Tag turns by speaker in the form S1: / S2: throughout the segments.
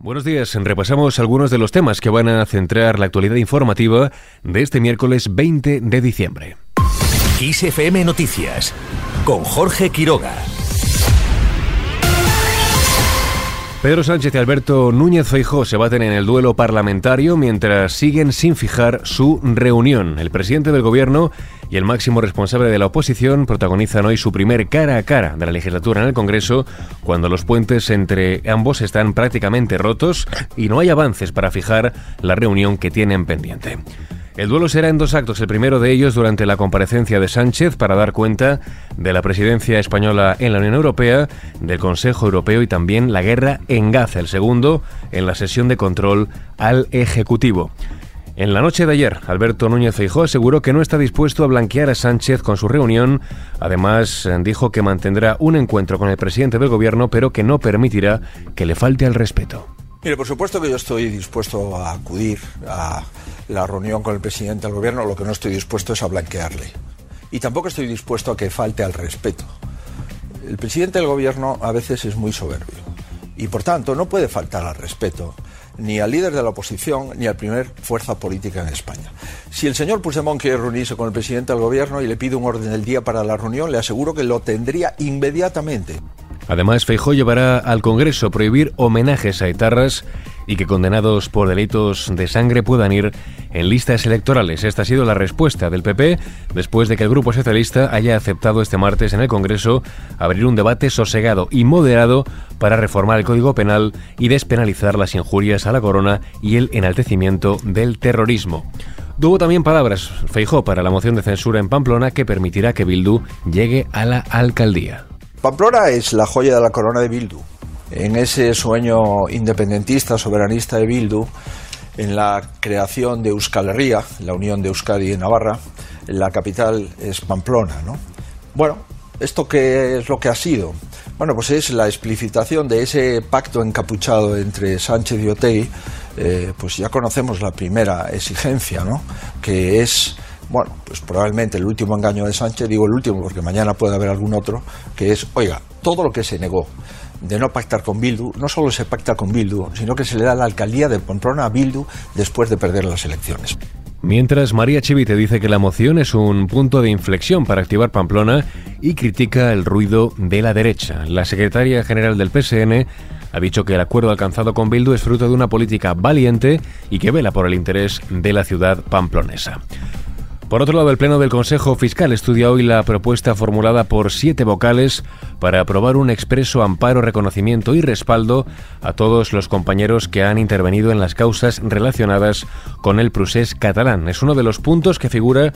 S1: Buenos días, repasamos algunos de los temas que van a centrar la actualidad informativa de este miércoles 20 de diciembre.
S2: XFM Noticias con Jorge Quiroga.
S1: Pedro Sánchez y Alberto Núñez Feijóo se baten en el duelo parlamentario mientras siguen sin fijar su reunión. El presidente del gobierno y el máximo responsable de la oposición protagonizan hoy su primer cara a cara de la legislatura en el Congreso cuando los puentes entre ambos están prácticamente rotos y no hay avances para fijar la reunión que tienen pendiente. El duelo será en dos actos, el primero de ellos durante la comparecencia de Sánchez para dar cuenta de la presidencia española en la Unión Europea, del Consejo Europeo y también la guerra en Gaza, el segundo en la sesión de control al Ejecutivo. En la noche de ayer, Alberto Núñez Feijóo aseguró que no está dispuesto a blanquear a Sánchez con su reunión. Además, dijo que mantendrá un encuentro con el presidente del gobierno, pero que no permitirá que le falte al respeto.
S3: Mire, por supuesto que yo estoy dispuesto a acudir a la reunión con el presidente del gobierno, lo que no estoy dispuesto es a blanquearle. Y tampoco estoy dispuesto a que falte al respeto. El presidente del gobierno a veces es muy soberbio y por tanto no puede faltar al respeto ni al líder de la oposición ni al primer fuerza política en España. Si el señor Puigdemont quiere reunirse con el presidente del gobierno y le pide un orden del día para la reunión, le aseguro que lo tendría inmediatamente.
S1: Además, Feijó llevará al Congreso prohibir homenajes a etarras y que condenados por delitos de sangre puedan ir en listas electorales. Esta ha sido la respuesta del PP después de que el Grupo Socialista haya aceptado este martes en el Congreso abrir un debate sosegado y moderado para reformar el Código Penal y despenalizar las injurias a la corona y el enaltecimiento del terrorismo. Tuvo también palabras Feijó para la moción de censura en Pamplona que permitirá que Bildu llegue a la alcaldía.
S3: Pamplona es la joya de la corona de Bildu. En ese sueño independentista, soberanista de Bildu, en la creación de Euskal Herria, la unión de Euskadi y Navarra, la capital es Pamplona, ¿no? Bueno, ¿esto qué es lo que ha sido? Bueno, pues es la explicitación de ese pacto encapuchado entre Sánchez y Otegi, eh, pues ya conocemos la primera exigencia, ¿no? Que es bueno, pues probablemente el último engaño de Sánchez, digo el último porque mañana puede haber algún otro, que es, oiga, todo lo que se negó de no pactar con Bildu, no solo se pacta con Bildu, sino que se le da la alcaldía de Pamplona a Bildu después de perder las elecciones.
S1: Mientras María Chivite dice que la moción es un punto de inflexión para activar Pamplona y critica el ruido de la derecha. La secretaria general del PSN ha dicho que el acuerdo alcanzado con Bildu es fruto de una política valiente y que vela por el interés de la ciudad pamplonesa. Por otro lado, el Pleno del Consejo Fiscal estudia hoy la propuesta formulada por siete vocales para aprobar un expreso amparo, reconocimiento y respaldo a todos los compañeros que han intervenido en las causas relacionadas con el procés catalán. Es uno de los puntos que figura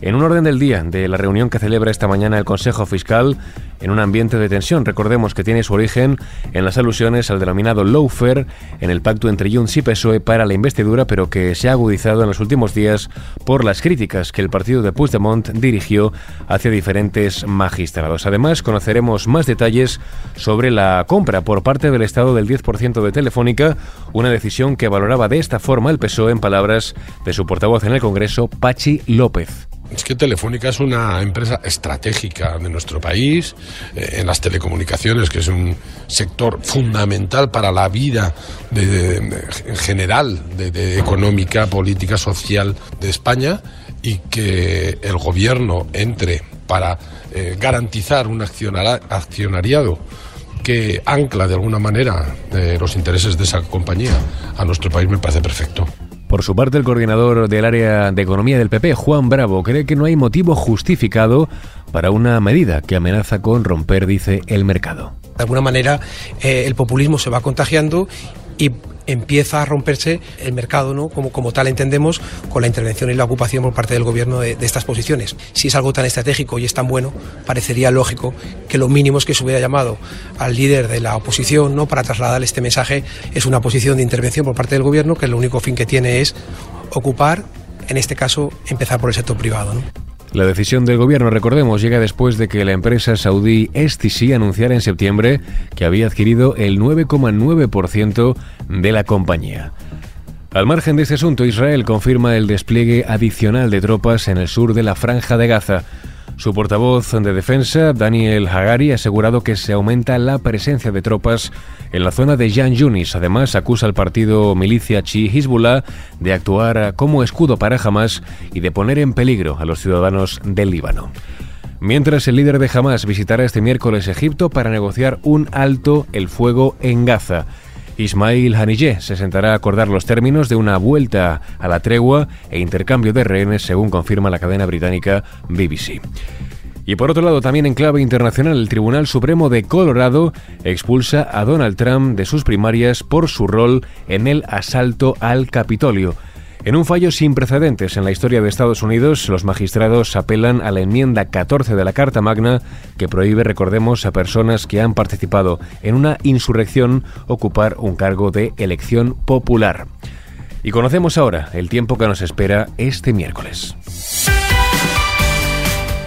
S1: en un orden del día de la reunión que celebra esta mañana el Consejo Fiscal, en un ambiente de tensión, recordemos que tiene su origen en las alusiones al denominado lawfare en el pacto entre Junts y PSOE para la investidura, pero que se ha agudizado en los últimos días por las críticas que el partido de Puigdemont dirigió hacia diferentes magistrados. Además, conoceremos más detalles sobre la compra por parte del Estado del 10% de Telefónica, una decisión que valoraba de esta forma el PSOE en palabras de su portavoz en el Congreso, Pachi López.
S4: Es que Telefónica es una empresa estratégica de nuestro país, en las telecomunicaciones, que es un sector fundamental para la vida en general, de, económica, política, social de España, y que el gobierno entre para eh, garantizar un accionariado que ancla de alguna manera eh, los intereses de esa compañía a nuestro país me parece perfecto.
S1: Por su parte, el coordinador del área de economía del PP, Juan Bravo, cree que no hay motivo justificado para una medida que amenaza con romper, dice, el mercado.
S5: De alguna manera, eh, el populismo se va contagiando y empieza a romperse el mercado, ¿no? Como, como tal entendemos, con la intervención y la ocupación por parte del gobierno de, estas posiciones. Si es algo tan estratégico y es tan bueno, parecería lógico que lo mínimo es que se hubiera llamado al líder de la oposición, ¿no? Para trasladar este mensaje, es una posición de intervención por parte del gobierno que el único fin que tiene es ocupar, en este caso, empezar por el sector privado.
S1: La decisión del gobierno, recordemos, llega después de que la empresa saudí STC anunciara en septiembre que había adquirido el 9,9% de la compañía. Al margen de este asunto, Israel confirma el despliegue adicional de tropas en el sur de la franja de Gaza. Su portavoz de defensa, Daniel Hagari, ha asegurado que se aumenta la presencia de tropas en la zona de Jan Yunis. Además, acusa al partido milicia chi Hezbollah de actuar como escudo para Hamas y de poner en peligro a los ciudadanos del Líbano. Mientras el líder de Hamas visitará este miércoles Egipto para negociar un alto el fuego en Gaza. Ismail Haniyeh se sentará a acordar los términos de una vuelta a la tregua e intercambio de rehenes, según confirma la cadena británica BBC. Y por otro lado, también en clave internacional, el Tribunal Supremo de Colorado expulsa a Donald Trump de sus primarias por su rol en el asalto al Capitolio. En un fallo sin precedentes en la historia de Estados Unidos, los magistrados apelan a la enmienda 14 de la Carta Magna que prohíbe, recordemos, a personas que han participado en una insurrección ocupar un cargo de elección popular. Y conocemos ahora el tiempo que nos espera este miércoles.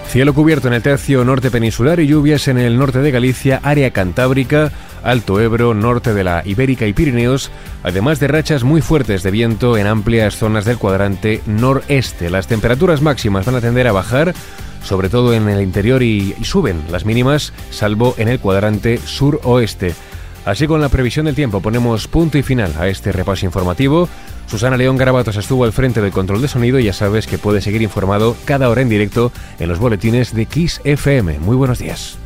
S1: Cielo cubierto en el tercio norte peninsular y lluvias en el norte de Galicia, área cantábrica, Alto Ebro, norte de la Ibérica y Pirineos, además de rachas muy fuertes de viento en amplias zonas del cuadrante noreste. Las temperaturas máximas van a tender a bajar, sobre todo en el interior, y, suben las mínimas, salvo en el cuadrante suroeste. Así con la previsión del tiempo ponemos punto y final a este repaso informativo. Susana León Garabatos estuvo al frente del control de sonido y ya sabes que puedes seguir informado cada hora en directo en los boletines de Kiss FM. Muy buenos días.